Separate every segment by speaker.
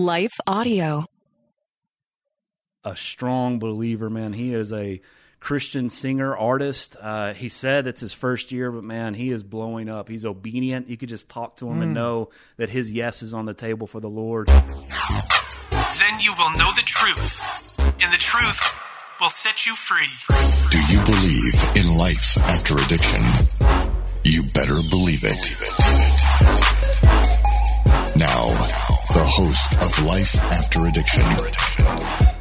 Speaker 1: Life Audio.
Speaker 2: a strong believer, man. He is a Christian singer, artist. Uh, he said it's his first year, but man, he is blowing up. He's obedient. You could just talk to him and know that his yes is on the table for the Lord.
Speaker 3: Then you will know the truth, and the truth will set you free.
Speaker 4: Do you believe in life after addiction? You better believe it. Life After Addiction,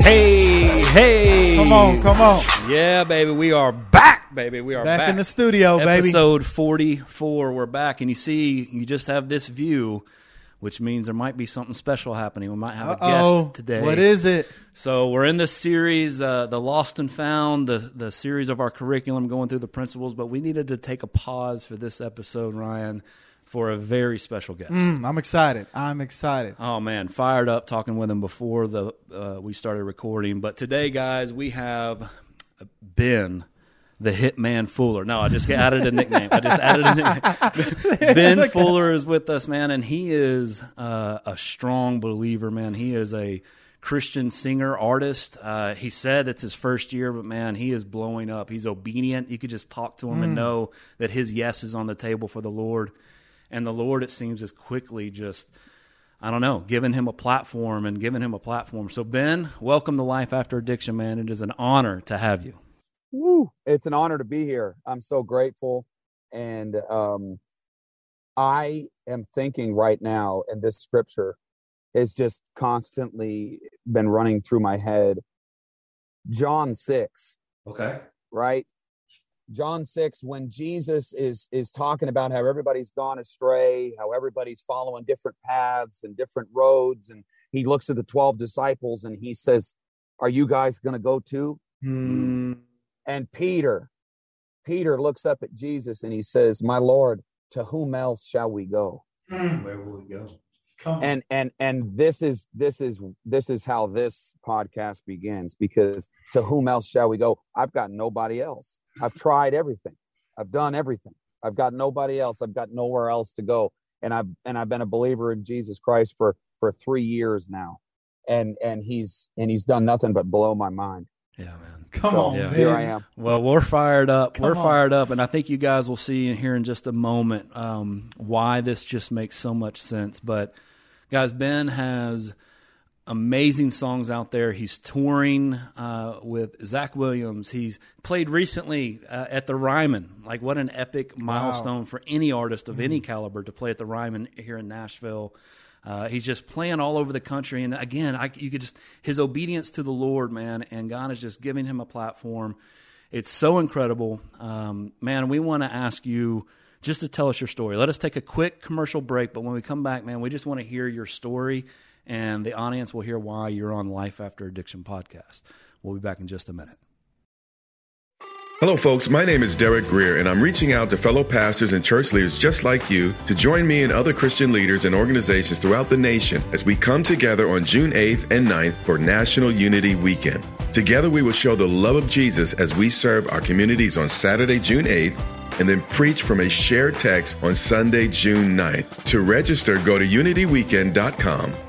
Speaker 2: Hey, hey.
Speaker 5: Come on, come on.
Speaker 2: Yeah, baby. We are back, baby. We are
Speaker 5: Back
Speaker 2: back.
Speaker 5: in the studio, baby.
Speaker 2: Episode 44. We're back. And you see, you just have this view, which means there might be something special happening. We might have a
Speaker 5: Uh-oh.
Speaker 2: guest today.
Speaker 5: What is it?
Speaker 2: So we're in this series, uh, the Lost and Found, the the series of our curriculum, going through the principles. But we needed to take a pause for this episode, Ryan, for a very special guest.
Speaker 5: Mm, I'm excited. I'm excited.
Speaker 2: Oh man, fired up talking with him before the uh, we started recording. But today, guys, we have Ben, the Hitman Fuller. No, I just added a nickname. I just added a nickname. ben Fuller is with us, man, and he is uh, a strong believer, man. He is a Christian singer, artist. Uh, he said it's his first year, but man, he is blowing up. He's obedient. You could just talk to him and know that his yes is on the table for the Lord. And the Lord, it seems, is quickly just I don't know, giving him a platform and giving him a platform. So, Ben, welcome to Life After Addiction, man. It is an honor to have you.
Speaker 6: Woo. It's an honor to be here. I'm so grateful. And um, I am thinking right now, and this scripture has just constantly been running through my head. John 6,
Speaker 2: Okay.
Speaker 6: right? John 6, when Jesus is is talking about how everybody's gone astray, how everybody's following different paths and different roads, and he looks at the 12 disciples and he says, Are you guys gonna go too?
Speaker 5: Hmm.
Speaker 6: And Peter, Peter looks up at Jesus and he says, "My Lord, to whom else shall we go?"
Speaker 2: Where will we go?
Speaker 5: Come
Speaker 6: And and and this is this is this is how this podcast begins because to whom else shall we go? I've got nobody else. I've tried everything. I've done everything. I've got nobody else. I've got nowhere else to go. And I've and I've been a believer in Jesus Christ for for 3 years now. And and he's and he's done nothing but blow my mind.
Speaker 2: Yeah, man.
Speaker 5: Come
Speaker 6: So
Speaker 5: on,
Speaker 2: yeah.
Speaker 5: man.
Speaker 6: here I am.
Speaker 2: Well, we're fired up.
Speaker 5: Come
Speaker 2: we're
Speaker 5: on.
Speaker 2: fired up, and I think you guys will see here in just a moment um, why this just makes so much sense. But, guys, Ben has amazing songs out there. He's touring uh, with Zach Williams. He's played recently uh, at the Ryman. Like, what an epic milestone for any artist of any caliber to play at the Ryman here in Nashville. Uh, he's just playing all over the country, and again, I, you could just his obedience to the Lord, man, and God is just giving him a platform. It's so incredible, um, man. We want to ask you just to tell us your story. Let us take a quick commercial break, but when we come back, man, we just want to hear your story, and the audience will hear why you're on Life After Addiction podcast. We'll be back in just a minute.
Speaker 7: Hello, folks. My name is Derek Greer, and I'm reaching out to fellow pastors and church leaders just like you to join me and other Christian leaders and organizations throughout the nation as we come together on June 8th and 9th for National Unity Weekend. Together, we will show the love of Jesus as we serve our communities on Saturday, June 8th, and then preach from a shared text on Sunday, June 9th. To register, go to unityweekend.com.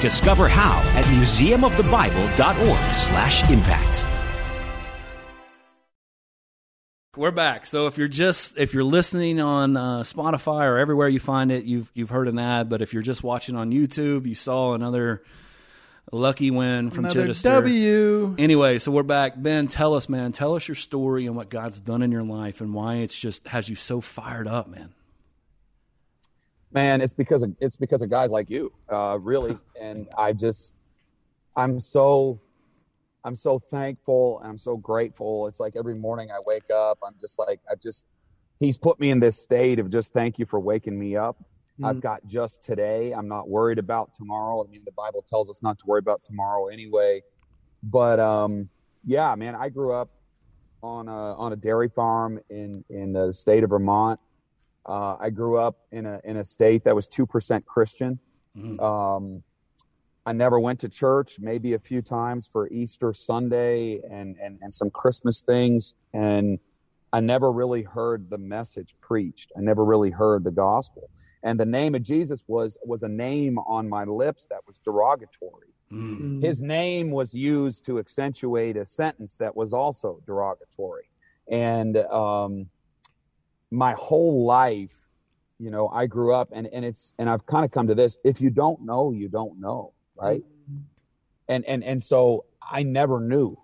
Speaker 8: Discover how at museumofthebible.org/impact.
Speaker 2: We're back. So if you're just if you're listening on uh, Spotify or everywhere you find it, you've you've heard an ad. But if you're just watching on YouTube, you saw another lucky win from
Speaker 5: Another
Speaker 2: Chittister.
Speaker 5: W.
Speaker 2: Anyway, so we're back. Ben, tell us, man. Tell us your story and what God's done in your life and why it's just has you so fired up, man.
Speaker 6: Man it's because of it's because of guys like you uh really and i just i'm so i'm so thankful and i'm so grateful it's like every morning i wake up i'm just like i just he's put me in this state of just thank you for waking me up I've got just today. I'm not worried about tomorrow. I mean, the Bible tells us not to worry about tomorrow anyway. But um, yeah, man, I grew up on a on a dairy farm in in the state of Vermont. Uh, I grew up in a in a state that was two percent Christian.
Speaker 2: Mhm.
Speaker 6: Um, I never went to church, maybe a few times for Easter Sunday and and and some Christmas things, and I never really heard the message preached. I never really heard the gospel. And the name of Jesus was was a name on my lips that was derogatory.
Speaker 2: Mm.
Speaker 6: His name was used to accentuate a sentence that was also derogatory. And um, my whole life, you know, I grew up and, and it's and I've kind of come to this. If you don't know, you don't know, right? And and and so I never knew.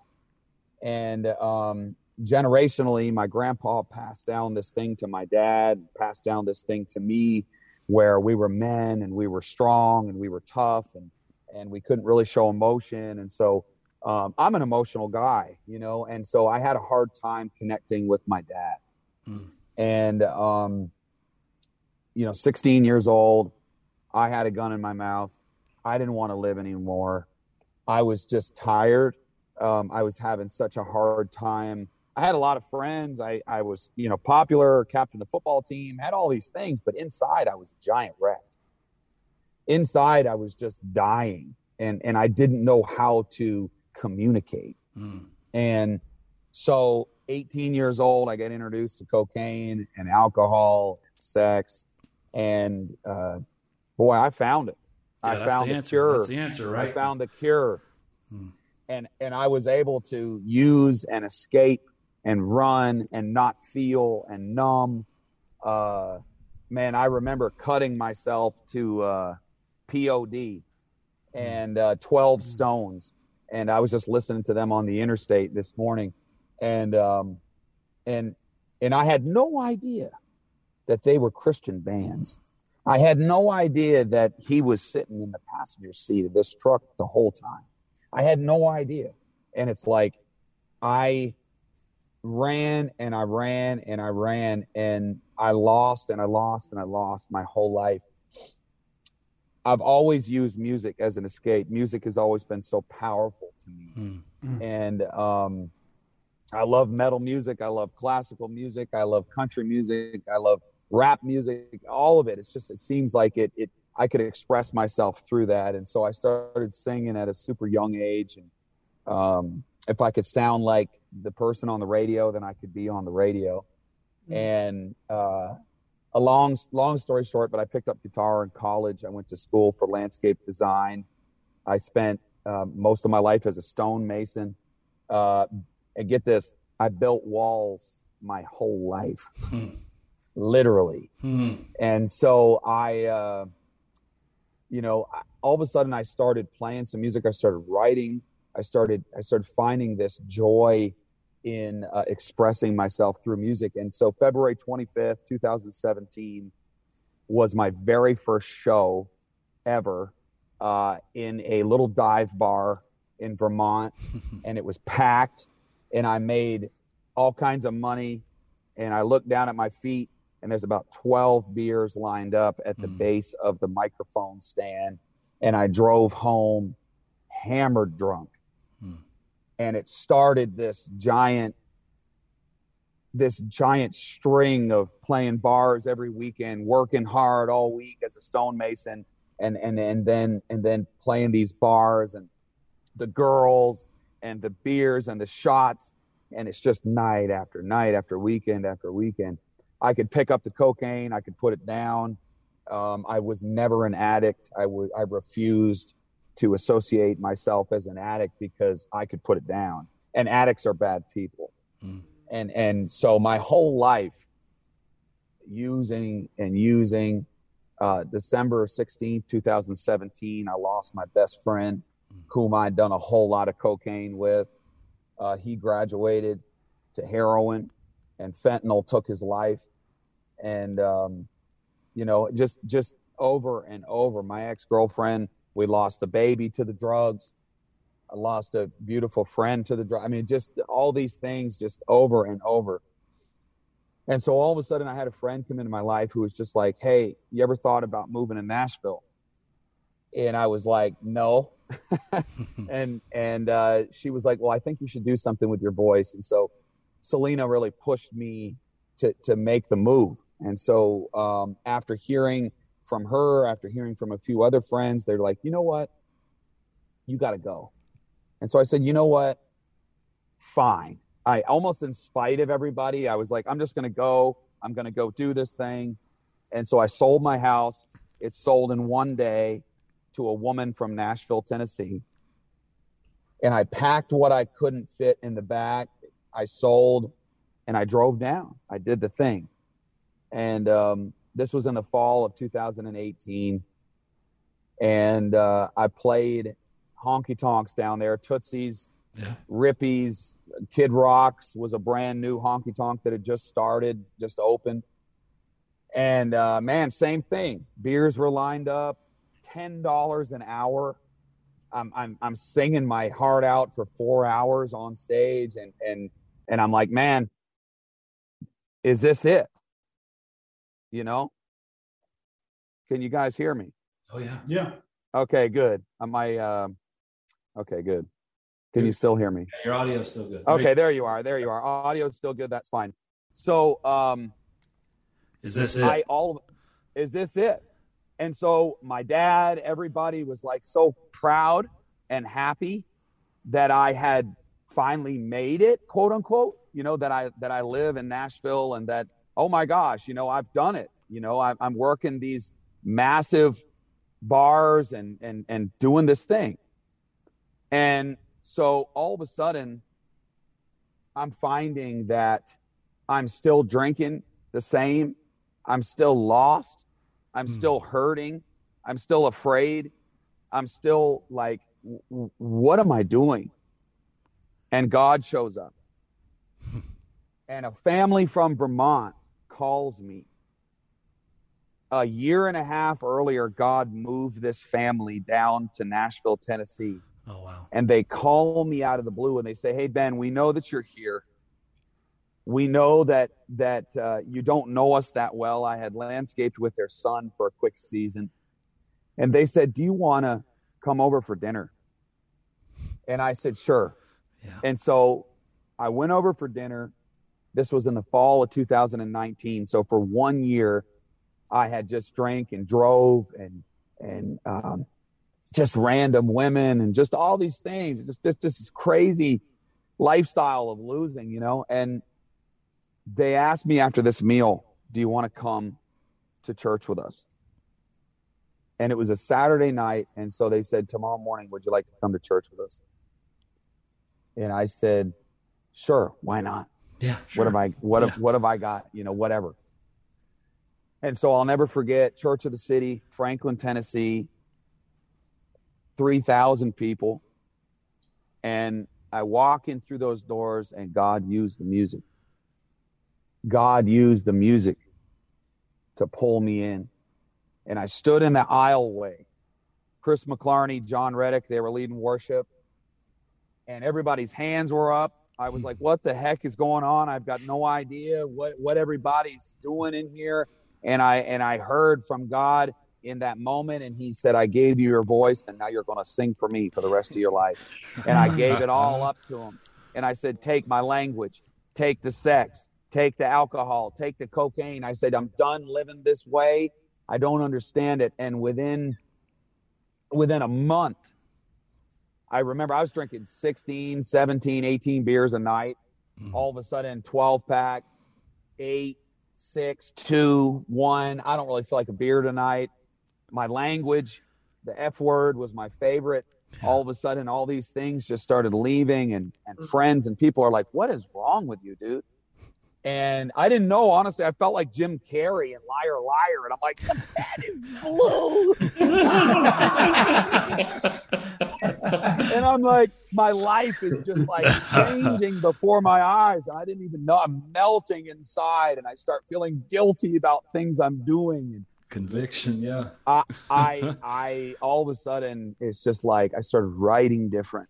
Speaker 6: And um generationally, my grandpa passed down this thing to my dad, passed down this thing to me where we were men and we were strong and we were tough and and we couldn't really show emotion. And so um, I'm an emotional guy, you know, and so I had a hard time connecting with my dad.
Speaker 2: Mm.
Speaker 6: And, um, you know, 16 years old, I had a gun in my mouth. I didn't want to live anymore. I was just tired. Um, I was having such a hard time. I had a lot of friends. I, I was, you know, popular, captain of the football team, had all these things, but inside I was a giant wreck inside I was just dying and and I didn't know how to communicate.
Speaker 2: Mm.
Speaker 6: And so 18 years old I get introduced to cocaine and alcohol, and sex and uh boy I found it.
Speaker 2: Yeah,
Speaker 6: I found
Speaker 2: the
Speaker 6: the, cure.
Speaker 2: That's the answer, right?
Speaker 6: I found the cure.
Speaker 2: Hmm.
Speaker 6: And and I was able to use and escape and run and not feel and numb. Uh man, I remember cutting myself to uh POD and uh, 12 Stones. And I was just listening to them on the interstate this morning. And, um, and, and I had no idea that they were Christian bands. I had no idea that he was sitting in the passenger seat of this truck the whole time. I had no idea. And it's like, I ran and I ran and I ran and I lost and I lost and I lost my whole life. I've always used music as an escape. Music has always been so powerful to me.
Speaker 2: Mm.
Speaker 6: And um, I love metal music. I love classical music. I love country music. I love rap music. All of it. It's just, it seems like it, it, I could express myself through that. And so I started singing at a super young age. And um, if I could sound like the person on the radio, then I could be on the radio. And uh, a long, long story short, but I picked up guitar in college. I went to school for landscape design. I spent um, most of my life as a stonemason. Uh, and get this, I built walls my whole life,
Speaker 2: Hmm.
Speaker 6: literally.
Speaker 2: Hmm.
Speaker 6: and so i uh you know all of a sudden i started playing some music. I started writing. I started i started finding this joy in uh, expressing myself through music. And so february 25th 2017 was my very first show ever uh, in a little dive bar in vermont. And it was packed and i made all kinds of money and i looked down at my feet and there's about 12 beers lined up at the
Speaker 2: Mm.
Speaker 6: base of the microphone stand and i drove home hammered drunk
Speaker 2: Mm.
Speaker 6: and it started this giant this giant string of playing bars every weekend working hard all week as a stonemason and and and then and then playing these bars and the girls and the beers and the shots and it's just night after night after weekend after weekend I could pick up the cocaine, I could put it down. Um, I was never an addict. I would I refused to associate myself as an addict because I could put it down. And addicts are bad people.
Speaker 2: Mm.
Speaker 6: And and so my whole life using and using uh, December 16th, 2017, I lost my best friend whom I'd done a whole lot of cocaine with. Uh, he graduated to heroin and fentanyl took his life and um, you know just just over and over my ex-girlfriend we lost a baby to the drugs i lost a beautiful friend to the drug i mean just all these things just over and over And so all of a sudden, I had a friend come into my life who was just like, "Hey, you ever thought about moving to Nashville?" And I was like, "No." and and uh, she was like, "Well, I think you should do something with your voice." And so Selena really pushed me to to make the move. And so um, after hearing from her, after hearing from a few other friends, they're like, "You know what? You got to go." And so I said, "You know what? Fine." I almost in spite of everybody, I was like, I'm just going to go. I'm going to go do this thing. And so I sold my house. It sold in one day to a woman from Nashville, Tennessee. And I packed what I couldn't fit in the back. I sold and I drove down. I did the thing. And um, this was in the fall of 2018. And uh, I played honky tonks down there, Tootsie's,
Speaker 2: Yeah.
Speaker 6: Rippy's, Kid Rock's was a brand new honky tonk that had just started, just opened. And uh, man, same thing. Beers were lined up, ten dollars an hour. I'm, I'm I'm singing my heart out for four hours on stage, and and and I'm like, man, is this it? You know? Can you guys hear me?
Speaker 2: Oh yeah.
Speaker 5: Yeah.
Speaker 6: Okay, good. Am I? Um, okay, good. Can you still hear me?
Speaker 2: Your audio's still good.
Speaker 6: Okay, there you are. There you are. Audio's still good. That's fine. So, um,
Speaker 2: Is this it?
Speaker 6: I all is this it? And so my dad, everybody was like so proud and happy that I had finally made it, quote unquote. You know that I that I live in Nashville and that oh my gosh, you know I've done it. You know I'm, I'm working these massive bars and and and doing this thing. And so all of a sudden, I'm finding that I'm still drinking the same. I'm still lost. I'm hmm. still hurting. I'm still afraid. I'm still like, what am I doing? And God shows up. and a family from Vermont calls me. A year and a half earlier, God moved this family down to Nashville, Tennessee
Speaker 2: oh wow.
Speaker 6: and they call me out of the blue and they say, "Hey Ben, we know that you're here. We know that that uh, you don't know us that well. I had landscaped with their son for a quick season, and they said, "Do you want to come over for dinner?" And I said, "Sure."
Speaker 2: Yeah.
Speaker 6: And so I went over for dinner. This was in the fall of 2019. So for one year, I had just drank and drove and and um, just random women and just all these things. Just just just this crazy lifestyle of losing, you know. And they asked me after this meal, "Do you want to come to church with us?" And it was a Saturday night, and so they said, "Tomorrow morning, would you like to come to church with us?" And I said, "Sure, why not?"
Speaker 2: Yeah. sure.
Speaker 6: What have I what
Speaker 2: Yeah.
Speaker 6: have what have I got? You know, whatever. And so I'll never forget Church of the City, Franklin, Tennessee, three thousand people. And I walk in through those doors and God used the music. God used the music to pull me in. And I stood in the aisleway. Chris McClarney, John Reddick, they were leading worship. And everybody's hands were up. I was like, what the heck is going on? I've got no idea what, what everybody's doing in here. And I and I heard from God in that moment, and he said, I gave you your voice, and now you're gonna sing for me for the rest of your life. And I gave it all up to him. And I said, Take my language, take the sex, take the alcohol, take the cocaine. I said, I'm done living this way. I don't understand it. And within within a month, I remember I was drinking 16, 17, 18 beers a night. Mm-hmm. All of a sudden, 12 pack, eight, six, two, one. I don't really feel like a beer tonight. My language, the F word was my favorite. All of a sudden, all these things just started leaving, and, and mm-hmm. friends and people are like, What is wrong with you, dude? And I didn't know, honestly. I felt like Jim Carrey and Liar Liar. And I'm like, The bed is blue. and I'm like, my life is just like changing before my eyes. And I didn't even know I'm melting inside. And I start feeling guilty about things I'm doing. And
Speaker 2: Conviction. Yeah.
Speaker 6: I, I, I, all of a sudden, it's just like I started writing different,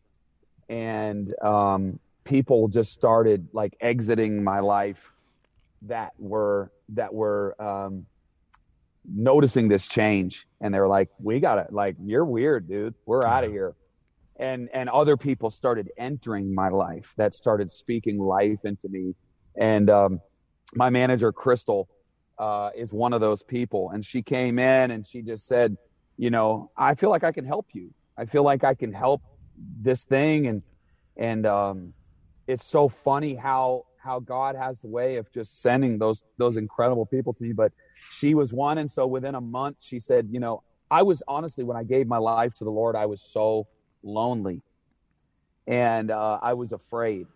Speaker 6: and um, people just started like exiting my life that were that were um, noticing this change, and they were like, "We gotta like, you're weird, dude. We're out of here." And and other people started entering my life that started speaking life into me, and um, my manager Crystal uh, is one of those people, and she came in and she just said, "You know, I feel like I can help you. I feel like I can help this thing," and and um, it's so funny how how God has the way of just sending those those incredible people to you. But she was one, and so within a month, she said, "You know, I was honestly when I gave my life to the Lord, I was so lonely, and uh, I was afraid."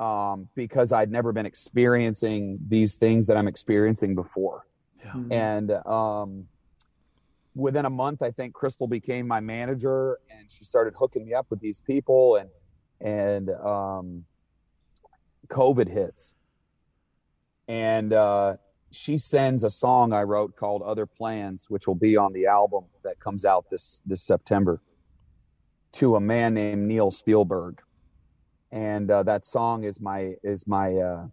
Speaker 6: um, because I'd never been experiencing these things that I'm experiencing before.
Speaker 2: Yeah.
Speaker 6: And um, within a month, I think Crystal became my manager, and she started hooking me up with these people, and and um, COVID hits, and uh, she sends a song I wrote called "Other Plans," which will be on the album that comes out this this September, to a man named Neil Spielberg. And uh, that song is my is my uh,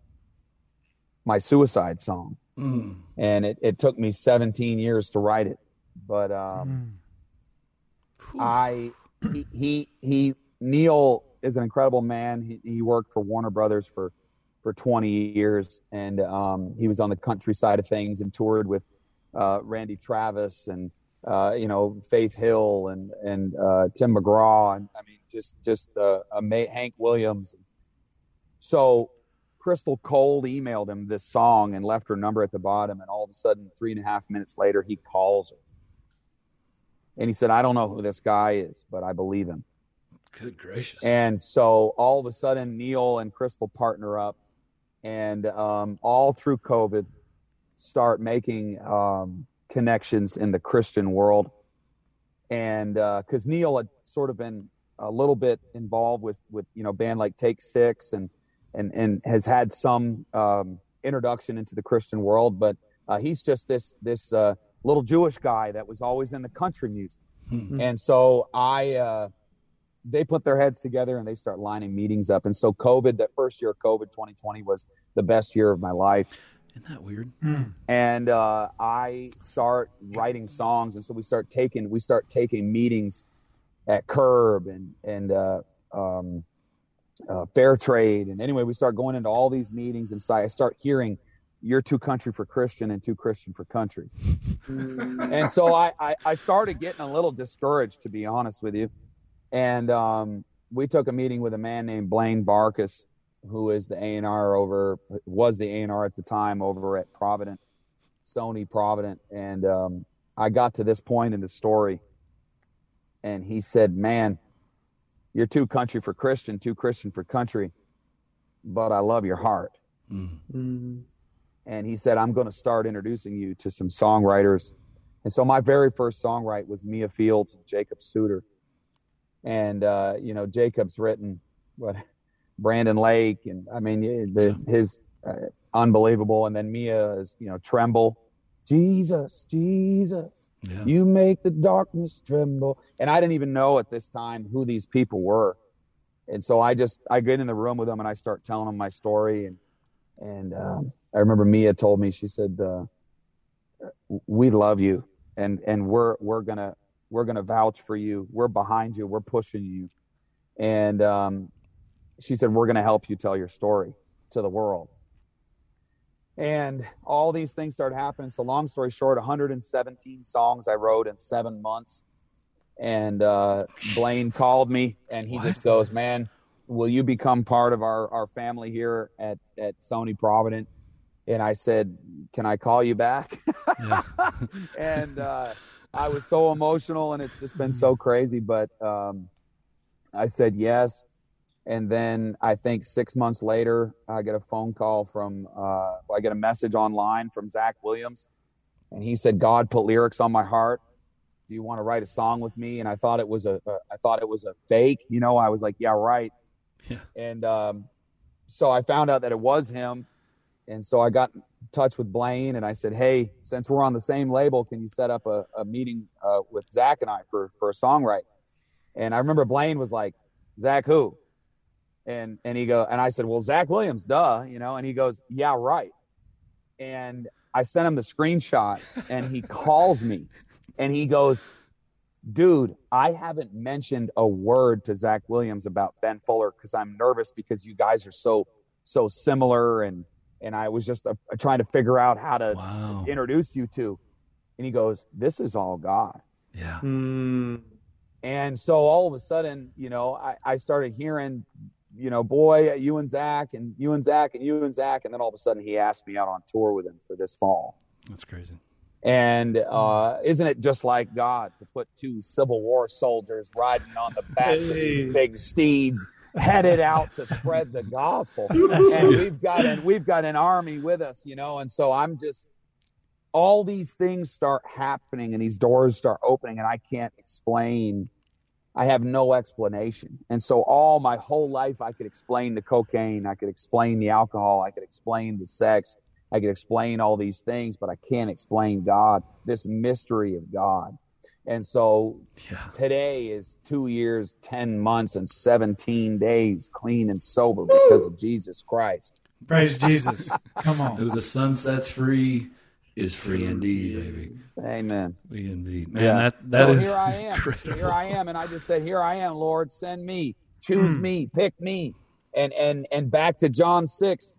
Speaker 6: my suicide song,
Speaker 2: Mm.
Speaker 6: and it, it took me 17 years to write it, but um, I he, he he Neil is an incredible man. He, he worked for Warner Brothers for for 20 years, and um, he was on the country side of things and toured with uh, Randy Travis and uh, you know Faith Hill and and uh, Tim McGraw, and I mean just just uh, Hank Williams. So Crystal Cold emailed him this song and left her number at the bottom, and all of a sudden, three and a half minutes later, he calls her. And he said, I don't know who this guy is, but I believe him.
Speaker 2: Good gracious.
Speaker 6: And so all of a sudden, Neil and Crystal partner up, and um, all through COVID, start making um, connections in the Christian world. And because Neil had sort of been a little bit involved with with you know band like Take Six and and and has had some um, introduction into the Christian world, but uh, he's just this this uh, little Jewish guy that was always in the country music. And so I, uh, they put their heads together and they start lining meetings up. And so COVID, that first year of COVID, 2020 was the best year of my life.
Speaker 2: Isn't that weird?
Speaker 6: And uh, I start writing songs. And so we start taking, we start taking meetings at Curb and, and, uh, um, uh, Fair Trade. And anyway, we start going into all these meetings and st- I start hearing you're too country for Christian and too Christian for country. and so I, I, I started getting a little discouraged, to be honest with you. And um, we took a meeting with a man named Blaine Barcus, who is the A&R over, was the A&R at the time over at Provident, Sony Provident. And um, I got to this point in the story, and he said, man, you're too country for Christian, too Christian for country, but I love your heart
Speaker 2: Mm.
Speaker 6: and he said, I'm going to start introducing you to some songwriters. And so my very first songwrite was Mia Fieldes and Jacob Sooter. And, uh, you know, Jacob's written what Brandon Lake and I mean, the, his uh, unbelievable. And then Mia is, you know, Tremble, Jesus, Jesus,
Speaker 2: Yeah.
Speaker 6: you make the darkness tremble. And I didn't even know at this time who these people were. And so I just, I get in the room with them and I start telling them my story. And, and um, I remember Mia told me, she said, uh, we love you and, and we're, we're going to, we're going to vouch for you. We're behind you. We're pushing you. And um, she said, we're going to help you tell your story to the world. And all these things started happening. So long story short, 117 songs I wrote in seven months. And uh, Blaine called me and he
Speaker 2: What?
Speaker 6: just goes, man, will you become part of our, our family here at, at Sony Provident? And I said, can I call you back?
Speaker 2: Yeah.
Speaker 6: and uh, I was so emotional, and it's just been so crazy. But um, I said yes, and then I think six months later, I get a phone call from, uh, I get a message online from Zach Williams, and he said, "God put lyrics on my heart. Do you want to write a song with me?" And I thought it was a, a I thought it was a fake. You know, I was like, "Yeah, right."
Speaker 2: Yeah.
Speaker 6: And um, so I found out that it was him. And so I got in touch with Blaine and I said, Hey, since we're on the same label, can you set up a, a meeting uh, with Zach and I for, for a songwrite? And I remember Blaine was like, Zach who? And and he go and I said, Well, Zach Williams, duh, you know, and he goes, Yeah, right. and I sent him the screenshot, and he calls me, and he goes, "Dude, I haven't mentioned a word to Zach Williams about Ben Fuller because I'm nervous because you guys are so so similar, and and I was just uh, trying to figure out how to
Speaker 2: Wow.
Speaker 6: introduce you to." And he goes, "This is all God."
Speaker 2: Yeah.
Speaker 5: Mm.
Speaker 6: And so all of a sudden, you know, I, I started hearing, you know, boy, you and Zach and you and Zach and you and Zach. And then all of a sudden he asked me out on tour with him for this fall.
Speaker 2: That's crazy.
Speaker 6: And uh, isn't it just like God to put two Civil War soldiers riding on the backs of these big steeds, headed out to spread the gospel? and we've got an we've got an army with us, you know. And so I'm just all these things start happening and these doors start opening, and I can't explain. I have no explanation. And so all my whole life I could explain the cocaine, I could explain the alcohol, I could explain the sex, I could explain all these things, but I can't explain God, this mystery of God. And so
Speaker 2: Yeah.
Speaker 6: today is two years, 10 months, and 17 days clean and sober because of Jesus Christ.
Speaker 5: Praise Jesus. Come on.
Speaker 2: Who the Son sets free is free indeed, baby.
Speaker 6: Amen.
Speaker 2: We indeed. Man,
Speaker 6: Yeah.
Speaker 2: that that
Speaker 6: so
Speaker 2: is
Speaker 6: here I am.
Speaker 2: incredible.
Speaker 6: Here I am. And I just said, Here I am, Lord, send me, choose
Speaker 2: Hmm.
Speaker 6: me, pick me. And and and back to John six.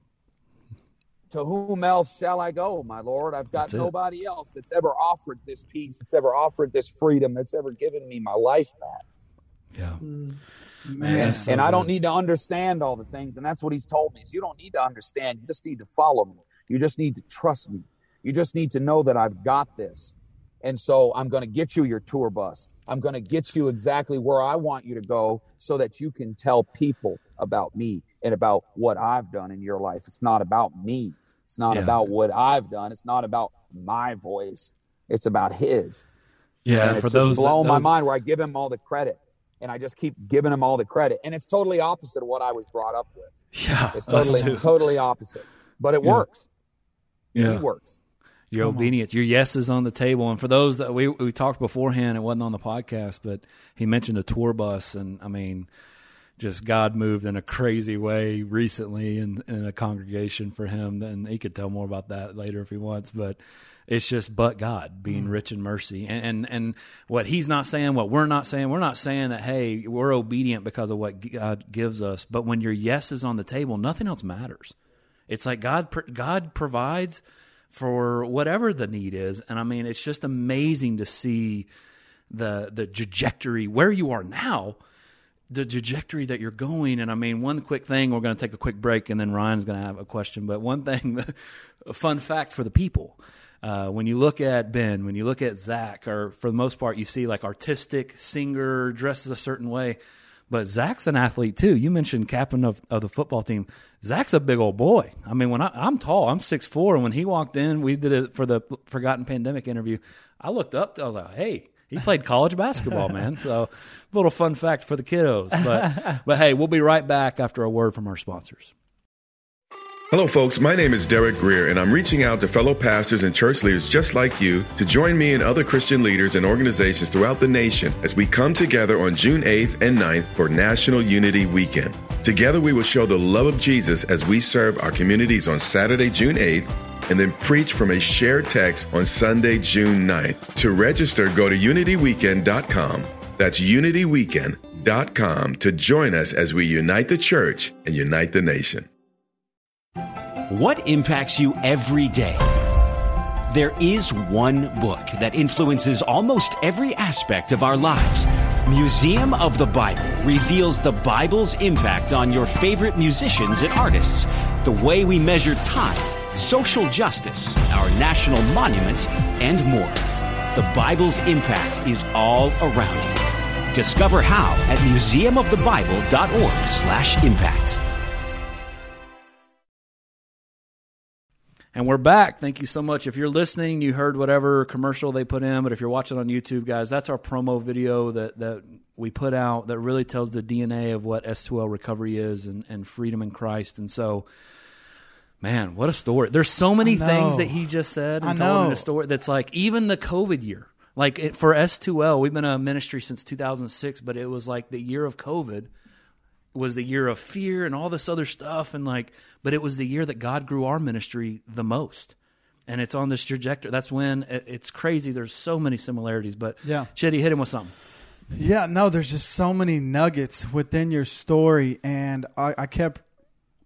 Speaker 6: To whom else shall I go, my Lord? I've got
Speaker 2: That's it.
Speaker 6: nobody else that's ever offered this peace, that's ever offered this freedom, that's ever given me my life back.
Speaker 2: Yeah. Mm.
Speaker 5: Man.
Speaker 6: and,
Speaker 2: so
Speaker 6: and I don't need to understand all the things. And that's what he's told me is you don't need to understand. You just need to follow me. You just need to trust me. You just need to know that I've got this. And so I'm going to get you your tour bus. I'm going to get you exactly where I want you to go so that you can tell people about me and about what I've done in your life. It's not about me. It's not
Speaker 2: Yeah.
Speaker 6: about what I've done. It's not about my voice. It's about his.
Speaker 2: Yeah.
Speaker 6: And
Speaker 2: for those,
Speaker 6: blowing my mind where I give him all the credit. And I just keep giving him all the credit. And it's totally opposite of what I was brought up with.
Speaker 2: Yeah.
Speaker 6: It's totally totally opposite. But it
Speaker 2: Yeah.
Speaker 6: works.
Speaker 2: Yeah.
Speaker 6: He works.
Speaker 2: Your
Speaker 5: Come on.
Speaker 2: obedience, your yes is on the table. And for those that we we talked beforehand, it wasn't on the podcast, but he mentioned a tour bus, and I mean, just God moved in a crazy way recently in, in a congregation for him. And he could tell more about that later if he wants, but it's just but God being mm. rich in mercy. And, and and what he's not saying, what we're not saying, we're not saying that hey, we're obedient because of what God gives us. But when your yes is on the table, nothing else matters. It's like God God provides for whatever the need is, and I mean, it's just amazing to see the the trajectory where you are now the trajectory that you're going. And I mean, one quick thing, we're going to take a quick break and then Ryan's going to have a question. But one thing, a fun fact for the people. Uh, when you look at Ben, when you look at Zach, or for the most part, you see like artistic singer dresses a certain way. But Zach's an athlete too. You mentioned captain of, of the football team. Zach's a big old boy. I mean, when I, I'm tall, I'm six four, and when he walked in, we did it for the Forgotten Pandemic interview. I looked up, to, I was like, hey, he played college basketball, man. So, little fun fact for the kiddos. But, but hey, we'll be right back after a word from our sponsors.
Speaker 7: Hello, folks. My name is Derek Greer, and I'm reaching out to fellow pastors and church leaders just like you to join me and other Christian leaders and organizations throughout the nation as we come together on June 8th and 9th for National Unity Weekend. Together, we will show the love of Jesus as we serve our communities on Saturday, June 8th, and then preach from a shared text on Sunday, June 9th. To register, go to unityweekend.com. That's unityweekend.com to join us as we unite the church and unite the nation.
Speaker 8: What impacts you every day? There is one book that influences almost every aspect of our lives. Museum of the Bible reveals the Bible's impact on your favorite musicians and artists, the way we measure time, social justice, our national monuments, and more. The Bible's impact is all around you. Discover how at museumofthebible.org/impact.
Speaker 2: And we're back. Thank you so much. If you're listening, you heard whatever commercial they put in, but if you're watching on YouTube, guys, that's our promo video that, that we put out that really tells the DNA of what S2L recovery is and, and freedom in Christ. And so, man, what a story. There's so many things that he just said and
Speaker 5: I
Speaker 2: told in a story that's like even the COVID year. Like it, for S2L, we've been a ministry since 2006, but it was like the year of COVID was the year of fear and all this other stuff and like but it was the year that God grew our ministry the most and it's on this trajectory. That's when it, it's crazy. There's so many similarities. But
Speaker 5: Yeah.
Speaker 2: Chitty, hit him with something.
Speaker 5: Yeah, no, there's just so many nuggets within your story, and I, I kept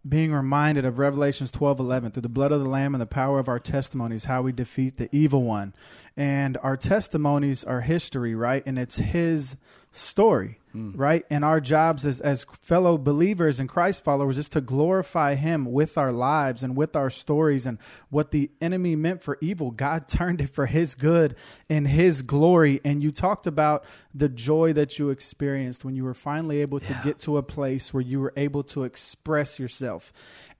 Speaker 5: being reminded of Revelations twelve eleven. Through the blood of the Lamb and the power of our testimonies, how we defeat the evil one. And our testimonies are history, right? And it's his story, hmm. right? And our jobs as, as fellow believers and Christ followers is to glorify him with our lives and with our stories and what the enemy meant for evil. God turned it for his good and his glory. And you talked about the joy that you experienced when you were finally able to get to a place where you were able to express yourself.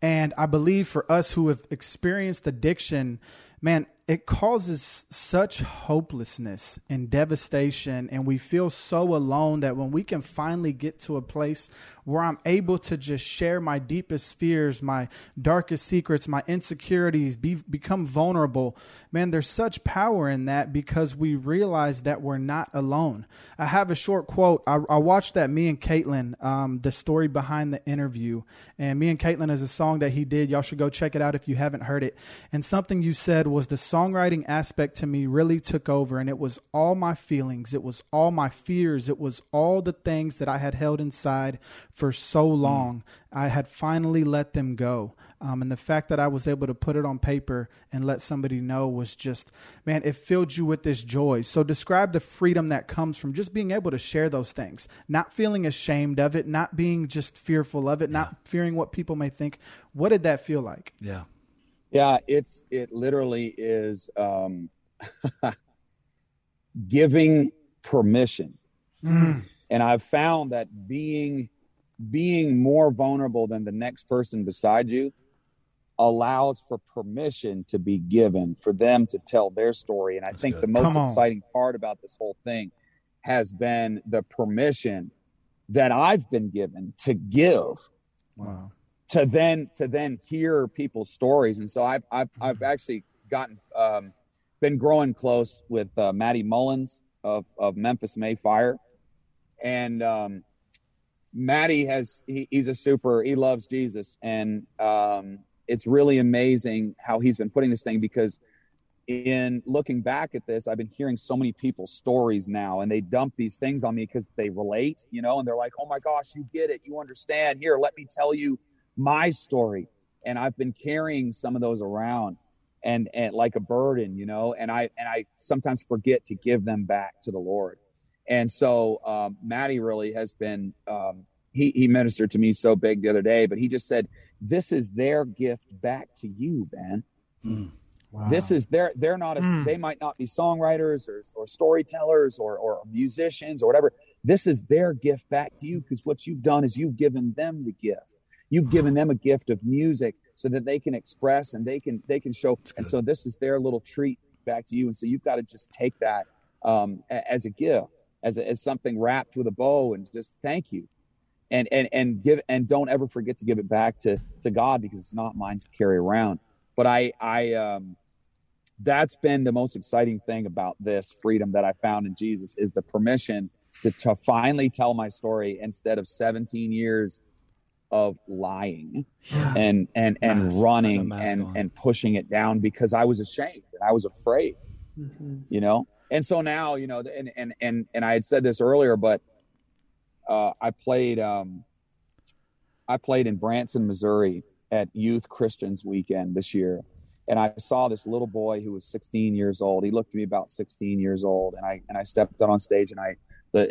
Speaker 5: And I believe for us who have experienced addiction, man, it causes such hopelessness and devastation, and we feel so alone that when we can finally get to a place where I'm able to just share my deepest fears, my darkest secrets, my insecurities, be, become vulnerable, man, there's such power in that because we realize that we're not alone. I have a short quote. I, I watched that me and Caitlin, um, the story behind the interview, and me and Caitlin is a song that he did. Y'all should go check it out if you haven't heard it. And something you said was the songwriting aspect to me really took over, and it was all my feelings, it was all my fears, it was all the things that I had held inside for so long. I had finally let them go. Um, and the fact that I was able to put it on paper and let somebody know was just, man, it filled you with this joy. So describe the freedom that comes from just being able to share those things, not feeling ashamed of it, not being just fearful of it, not fearing what people may think. What did that feel like?
Speaker 2: Yeah.
Speaker 6: Yeah, it's it literally is um, giving permission, and I've found that being being more vulnerable than the next person beside you allows for permission to be given for them to tell their story. And I think
Speaker 2: good.
Speaker 6: the most exciting part about this whole thing has been the permission that I've been given to give
Speaker 5: Wow.
Speaker 6: To then to then hear people's stories. And so i've i've,
Speaker 5: Mm-hmm.
Speaker 6: I've actually gotten um, been growing close with uh, Matty Mullins of, of Memphis May Fire. And um, Matty has he, he's a super he loves jesus. And um, it's really amazing how he's been putting this thing because in looking back at this i've been hearing so many people's stories now and they dump these things on me because they relate you know and they're like oh my gosh you get it. You understand. Here let me tell you my story and i've been carrying some of those around and and like a burden you know and i and i sometimes forget to give them back to the lord. And so um, Matty really has been um, he, he ministered to me so big the other day but he just said this is their gift back to you man
Speaker 5: Wow.
Speaker 6: this is they're they're not a,
Speaker 5: Mm.
Speaker 6: they might not be songwriters or, or storytellers or, or musicians or whatever. This is their gift back to you because what you've done is you've given them the gift you've given them a gift of music so that they can express and they can they can show. And so this is their little treat back to you. And so you've got to just take that um, as a gift as, a, as something wrapped with a bow and just thank you. And and and give and don't ever forget to give it back to to god because it's not mine to carry around. But i i um that's been the most exciting thing about this freedom that I found in Jesus is the permission to, to finally tell my story instead of 17 years of lying and and and
Speaker 2: Nice. Putting a
Speaker 6: running and
Speaker 2: on.
Speaker 6: and pushing it down because I was ashamed and I was afraid you know and so now you know and and and, and I had said this earlier but uh, I played um I played in Branson Missouri at Youth Christians Weekend this year and I saw this little boy who was 16 years old. He looked to be about 16 years old, and I and I stepped out on stage, and I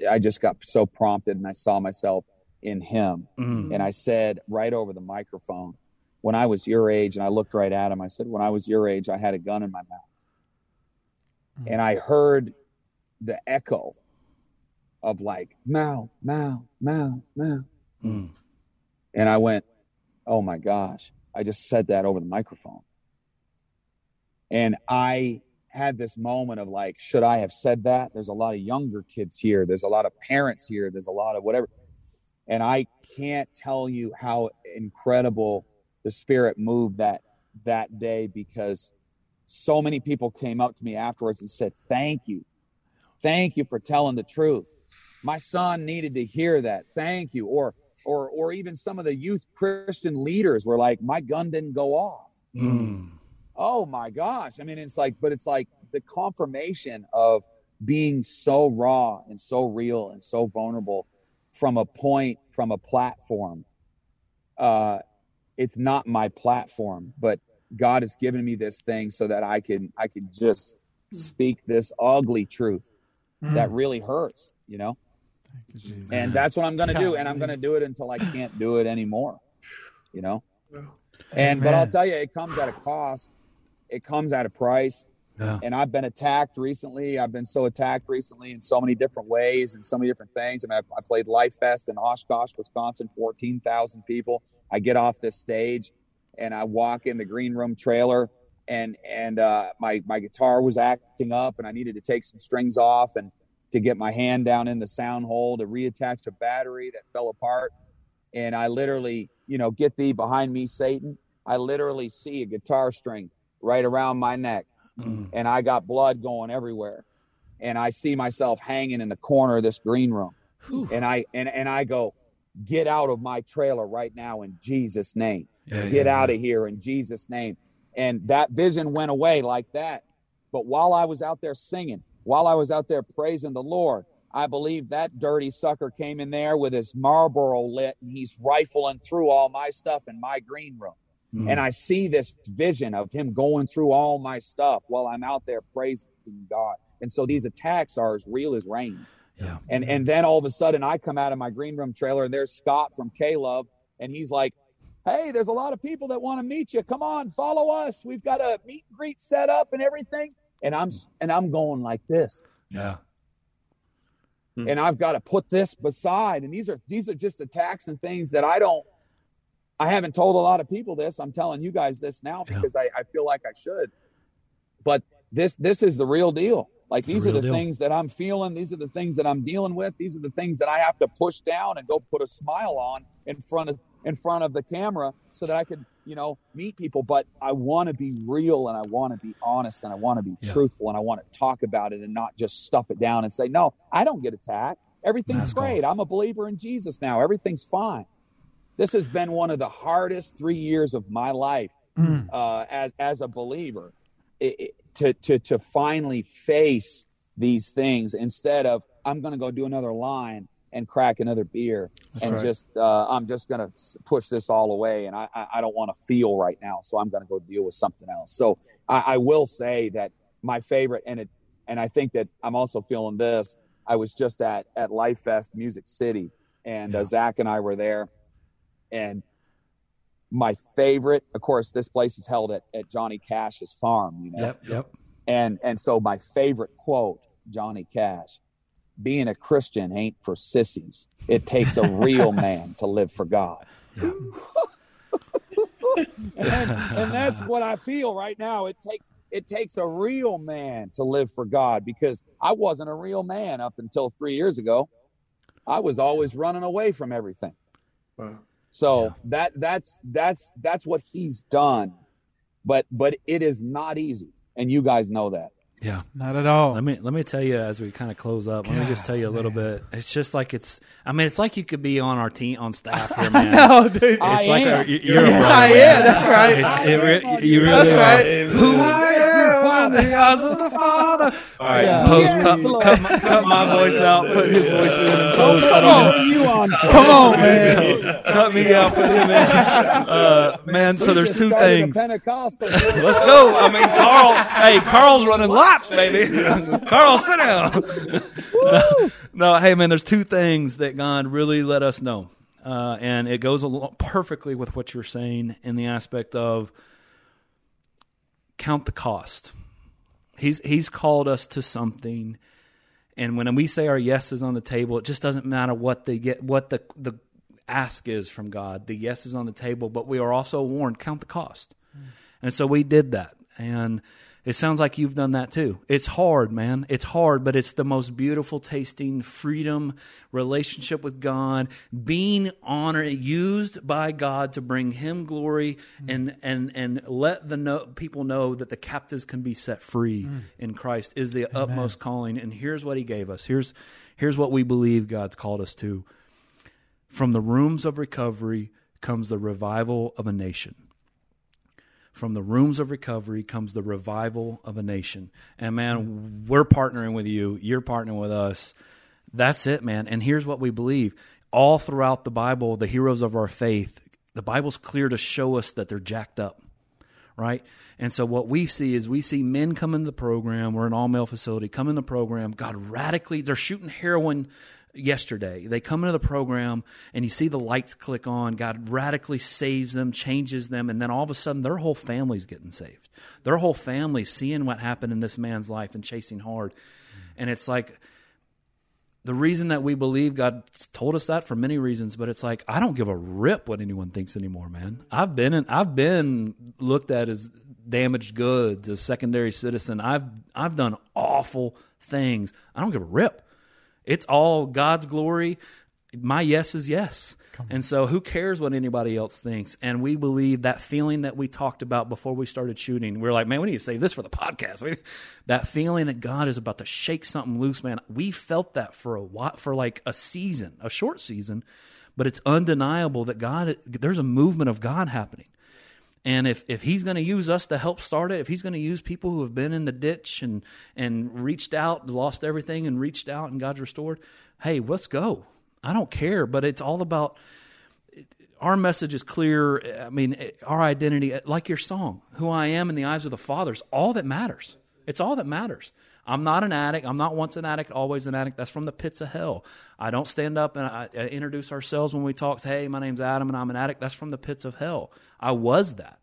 Speaker 6: I just got so prompted, and I saw myself in him,
Speaker 2: Mm.
Speaker 6: and I said right over the microphone, "When I was your age," and I looked right at him. I said, "When I was your age, I had a gun in my mouth," and I heard the echo of like mouth, mouth, mouth, mouth,
Speaker 2: Mm.
Speaker 6: and I went, "Oh my gosh!" I just said that over the microphone. And I had this moment of like, should I have said that? There's a lot of younger kids here. There's a lot of parents here. There's a lot of whatever. And I can't tell you how incredible the spirit moved that that day because so many people came up to me afterwards and said, Thank you. Thank you for telling the truth. My son needed to hear that. Thank you. Or or or even some of the youth Christian leaders were like, My gun didn't go off
Speaker 2: Mm.
Speaker 6: oh my gosh. I mean, it's like, but it's like the confirmation of being so raw and so real and so vulnerable from a point, from a platform. Uh, it's not my platform, but God has given me this thing so that I can, I can just speak this ugly truth that really hurts, you know? And that's what I'm going to do. And I'm going to do it until I can't do it anymore, you know? And, but I'll tell you, it comes at a cost. It comes at a price.
Speaker 2: Yeah.
Speaker 6: And I've been attacked recently. I've been so attacked recently in so many different ways and so many different things. I mean, I, I played Life Fest in Oshkosh, Wisconsin, 14,000 people. I get off this stage and I walk in the green room trailer and, and, uh, my, my guitar was acting up and I needed to take some strings off and to get my hand down in the sound hole to reattach a battery that fell apart. And I literally, you know, get thee behind me, Satan. I literally see a guitar string right around my neck Mm. and I got blood going everywhere. And I see myself hanging in the corner of this green room. And I and, and I go, get out of my trailer right now in Jesus' name.
Speaker 2: Yeah,
Speaker 6: get
Speaker 2: yeah,
Speaker 6: out of here in Jesus' name. And that vision went away like that. But while I was out there singing, while I was out there praising the Lord, I believe that dirty sucker came in there with his Marlboro lit and he's rifling through all my stuff in my green room. And mm-hmm. I see this vision of him going through all my stuff while I'm out there praising God. And so these attacks are as real as rain.
Speaker 2: Yeah.
Speaker 6: And and then all of a sudden I come out of my green room trailer and there's Scott from Caleb and he's like, "Hey, there's a lot of people that want to meet you. Come on, follow us. We've got a meet and greet set up and everything." And I'm mm. and I'm going like this.
Speaker 2: Yeah. Hmm.
Speaker 6: And I've got to put this beside and these are these are just attacks and things that I don't I haven't told a lot of people this. I'm telling you guys this now
Speaker 2: Yeah.
Speaker 6: because I, I feel like I should. But this this is the real deal. Like
Speaker 2: It's
Speaker 6: these are the
Speaker 2: deal.
Speaker 6: things that I'm feeling. These are the things that I'm dealing with. These are the things that I have to push down and go put a smile on in front of in front of the camera so that I could, you know, meet people. But I want to be real and I want to be honest and I want to be
Speaker 2: Yeah.
Speaker 6: truthful and I want to talk about it and not just stuff it down and say, no, I don't get attacked. Everything's
Speaker 2: Mask
Speaker 6: great.
Speaker 2: off.
Speaker 6: I'm a believer in Jesus now. Everything's fine. This has been one of the hardest three years of my life uh, as as a believer it, it- to to to finally face these things instead of I'm going to go do another line and crack another beer and
Speaker 2: right.
Speaker 6: just uh, I'm just going to push this all away and I I, I don't want to feel right now so I'm going to go deal with something else. So I, I will say that my favorite and it and I think that I'm also feeling this. I was just at at Life Fest Music City and
Speaker 2: Yeah.
Speaker 6: uh, Zach and I were there and my favorite of course this place is held at, at johnny cash's farm you know
Speaker 2: Yep. Yep.
Speaker 6: and and so my favorite quote johnny cash being a christian ain't for sissies it takes a real man to live for god
Speaker 2: Yeah.
Speaker 6: and, and that's what i feel right now it takes it takes a real man to live for god because i wasn't a real man up until three years ago i was always running away from everything so
Speaker 2: Yeah.
Speaker 6: that that's that's that's what he's done. But but it is not easy. And you guys know that.
Speaker 2: Yeah.
Speaker 5: Not at all.
Speaker 2: Let me let me tell you as we kind of close up. Let me just tell you a little bit. It's just like it's. I mean, it's like you could be on our team on staff here, man.
Speaker 5: no, dude.
Speaker 2: It's
Speaker 6: I
Speaker 2: like
Speaker 6: am.
Speaker 2: a, you- you're a
Speaker 5: Yeah,
Speaker 2: brother.
Speaker 5: I
Speaker 2: man.
Speaker 5: am. That's right.
Speaker 2: It's, it you really
Speaker 5: That's
Speaker 2: are.
Speaker 5: right.
Speaker 2: Who I am in the eyes of the Father. All right,
Speaker 5: Yeah.
Speaker 2: post
Speaker 6: Yes,
Speaker 2: cut,
Speaker 6: Lord.
Speaker 2: cut, my, cut my voice out. Put his voice in and post. I
Speaker 6: Come
Speaker 2: don't know.
Speaker 6: on, you on
Speaker 5: Come on, man.
Speaker 2: Cut me out. Put him in. Uh, man, so there's two things.
Speaker 6: Pentecostal.
Speaker 2: Let's go. I mean, Carl. Hey, Carl's running laps, baby. Carl, sit down. no, no, hey, man. There's two things that God really let us know, uh, and it goes along perfectly with what you're saying in the aspect of count the cost. He's He's called us to something, and when we say our yes is on the table, it just doesn't matter what the get what the the ask is from God. The yes is on the table, but we are also warned count the cost. And so we did that. And it sounds like you've done that too. It's hard, man. It's hard, but it's the most beautiful tasting freedom, relationship with God, being honored, used by God to bring Him glory mm. and and and let the people know that the captives can be set free mm. in Christ is the utmost calling. And here's what He gave us. Here's here's what we believe God's called us to. From the rooms of recovery comes the revival of a nation. From the rooms of recovery comes the revival of a nation. And man, we're partnering with you. You're partnering with us. That's it, man. And here's what we believe. All throughout the Bible, the heroes of our faith, the Bible's clear to show us that they're jacked up, right? And so what we see is we see men come in the program. We're an all male facility. Come in the program. God radically, they're shooting heroin yesterday. They come into the program and you see the lights click on. God radically saves them, changes them, and then all of a sudden their whole family's getting saved. Their whole family seeing what happened in this man's life and chasing hard. And it's like the reason that we believe God told us that for many reasons, but it's like I don't give a rip what anyone thinks anymore, man. I've been in, I've been looked at as damaged goods, as secondary citizen. I've I've done awful things. I don't give a rip. It's all God's glory. My yes is yes. And so who cares what anybody else thinks? And we believe that feeling that we talked about before we started shooting. We are like, man, we need to save this for the podcast. We, that feeling that God is about to shake something loose, man. We felt that for a while, for like a season, a short season, but it's undeniable that God, there's a movement of God happening. And if, if he's going to use us to help start it, if he's going to use people who have been in the ditch and, and reached out, lost everything and reached out and God's restored, hey, let's go. I don't care, but it's all about our message is clear. I mean, our identity, like your song, who I am in the eyes of the Father, is all that matters. It's all that matters. I'm not an addict. I'm not once an addict, always an addict. That's from the pits of hell. I don't stand up and I, I introduce ourselves when we talk. Hey, my name's Adam and I'm an addict. That's from the pits of hell. I was that.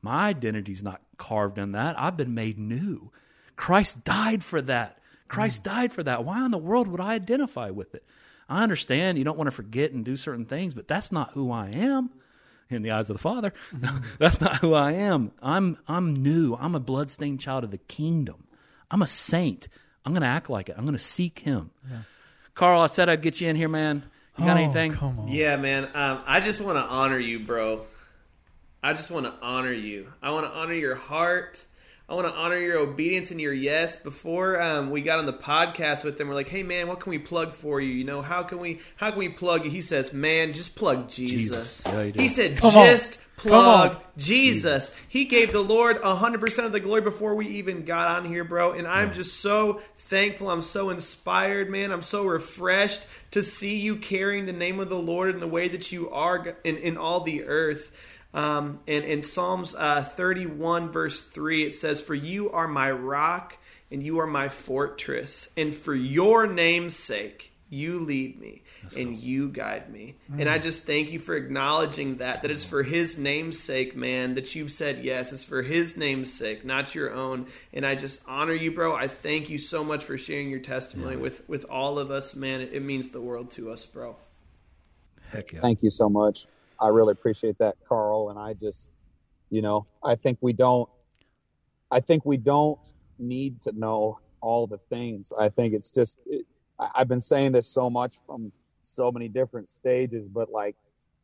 Speaker 2: My identity's not carved in that. I've been made new. Christ died for that. Christ mm. died for that. Why in the world would I identify with it? I understand you don't want to forget and do certain things, but that's not who I am in the eyes of the Father. Mm-hmm. that's not who I am. I'm I'm new. I'm a bloodstained child of the kingdom. I'm a saint. I'm going to act like it. I'm going to seek Him. Yeah. Carl, I said I'd get you in here, man. You got oh, anything?
Speaker 1: Come on. Yeah, man. Um, I just want to honor you, bro. I just want to honor you. I want to honor your heart. I want to honor your obedience and your yes. Before um, we got on the podcast with them, we're like, "Hey, man, what can we plug for you? You know, how can we how can we plug you?" He says, "Man, just plug Jesus." Jesus. Yeah, he, he, said, Come "Just on. plug Jesus. Jesus." He gave the Lord hundred percent of the glory before we even got on here, bro. And I'm yeah. just so thankful. I'm so inspired, man. I'm so refreshed to see you carrying the name of the Lord in the way that you are in, in all the earth. Um, and in Psalms uh, 31, verse 3, it says, For you are my rock and you are my fortress, and for your name's sake, you lead me Let's and go. you guide me. Mm. And I just thank you for acknowledging that, that it's for his name's sake, man, that you've said yes. It's for his name's sake, not your own. And I just honor you, bro. I thank you so much for sharing your testimony yeah. with, with all of us, man. It, it means the world to us, bro.
Speaker 6: Heck yeah. Thank you so much. I really appreciate that, Carl. And I just, you know, I think we don't, I think we don't need to know all the things. I think it's just, it, I've been saying this so much from so many different stages, but like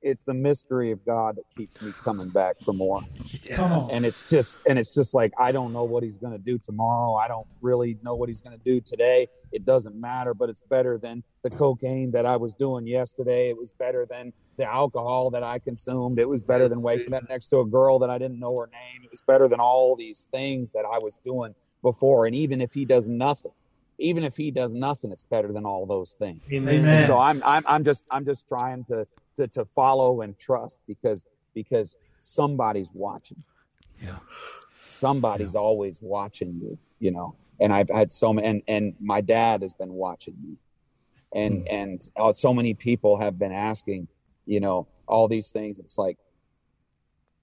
Speaker 6: it's the mystery of God that keeps me coming back for more. Yes. And it's just and it's just like I don't know what he's going to do tomorrow. I don't really know what he's going to do today. It doesn't matter, but it's better than the cocaine that I was doing yesterday. It was better than the alcohol that I consumed. It was better than waking up next to a girl that I didn't know her name. It was better than all these things that I was doing before. And even if he does nothing, even if he does nothing, it's better than all those things. Amen. So I'm, I'm, I'm just, I'm just trying to, to, to follow and trust because, because somebody's watching.
Speaker 2: Yeah.
Speaker 6: Somebody's yeah. always watching you, you know, and I've had so many, and, and my dad has been watching me and, mm. and uh, so many people have been asking, you know, all these things. It's like,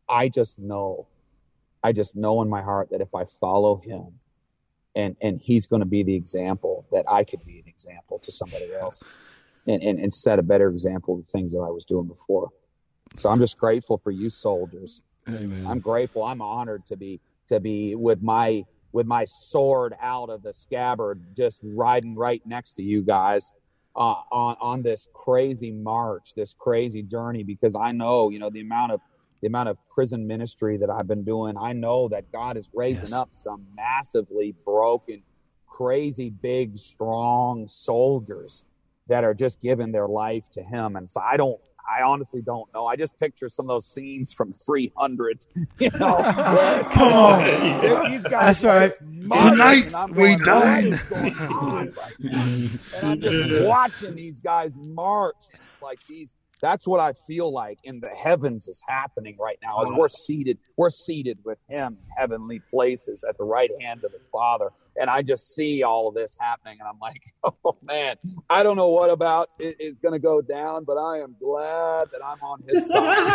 Speaker 6: I just know, I just know in my heart that if I follow him, and and he's going to be the example that I could be an example to somebody else, and, and and set a better example of the things that I was doing before. So I'm just grateful for you soldiers. Amen. I'm grateful. I'm honored to be to be with my with my sword out of the scabbard, just riding right next to you guys uh, on on this crazy march, this crazy journey. Because I know, you know, the amount of the amount of prison ministry that I've been doing, I know that God is raising yes. up some massively broken, crazy, big, strong soldiers that are just giving their life to Him. And so I don't, I honestly don't know. I just picture some of those scenes from 300. You know,
Speaker 5: Come on.
Speaker 6: these guys
Speaker 5: That's right.
Speaker 7: Tonight we dine.
Speaker 6: and I'm just watching these guys march. And it's like these. That's what I feel like in the heavens is happening right now. As uh-huh. we're seated, we're seated with Him in heavenly places at the right hand of the Father, and I just see all of this happening, and I'm like, oh man, I don't know what about it is going to go down, but I am glad that I'm on His side.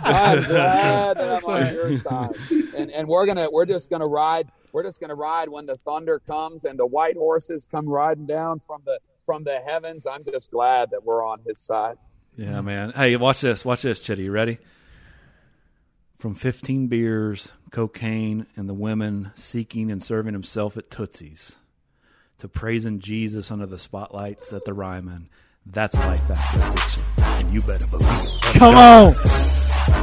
Speaker 6: I'm glad that I'm on your side, and and we're gonna we're just gonna ride. We're just gonna ride when the thunder comes and the white horses come riding down from the from the heavens. I'm just glad that we're on His side.
Speaker 2: Yeah, man. Hey, watch this. Watch this, Chitty. You ready? From 15 beers, cocaine, and the women seeking and serving himself at Tootsie's to praising Jesus under the spotlights at the Ryman. That's life after addiction. And you better believe it. Let's
Speaker 5: Come
Speaker 2: go.
Speaker 5: on.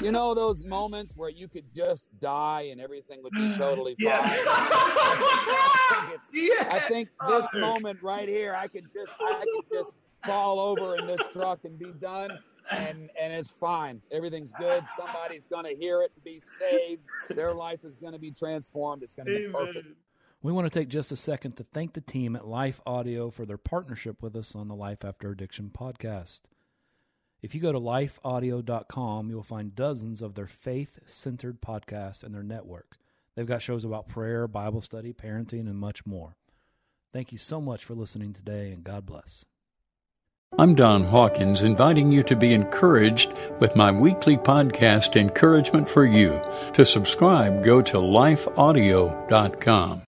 Speaker 6: You know those moments where you could just die and everything would be totally fine. I think this moment right here, I could just, I could just fall over in this truck and be done, and and it's fine. Everything's good. Somebody's gonna hear it and be saved. Their life is gonna be transformed. It's gonna be perfect.
Speaker 2: We want to take just a second to thank the team at Life Audio for their partnership with us on the Life After Addiction podcast. If you go to lifeaudio.com, you'll find dozens of their faith centered podcasts and their network. They've got shows about prayer, Bible study, parenting, and much more. Thank you so much for listening today, and God bless.
Speaker 9: I'm Don Hawkins, inviting you to be encouraged with my weekly podcast, Encouragement for You. To subscribe, go to lifeaudio.com.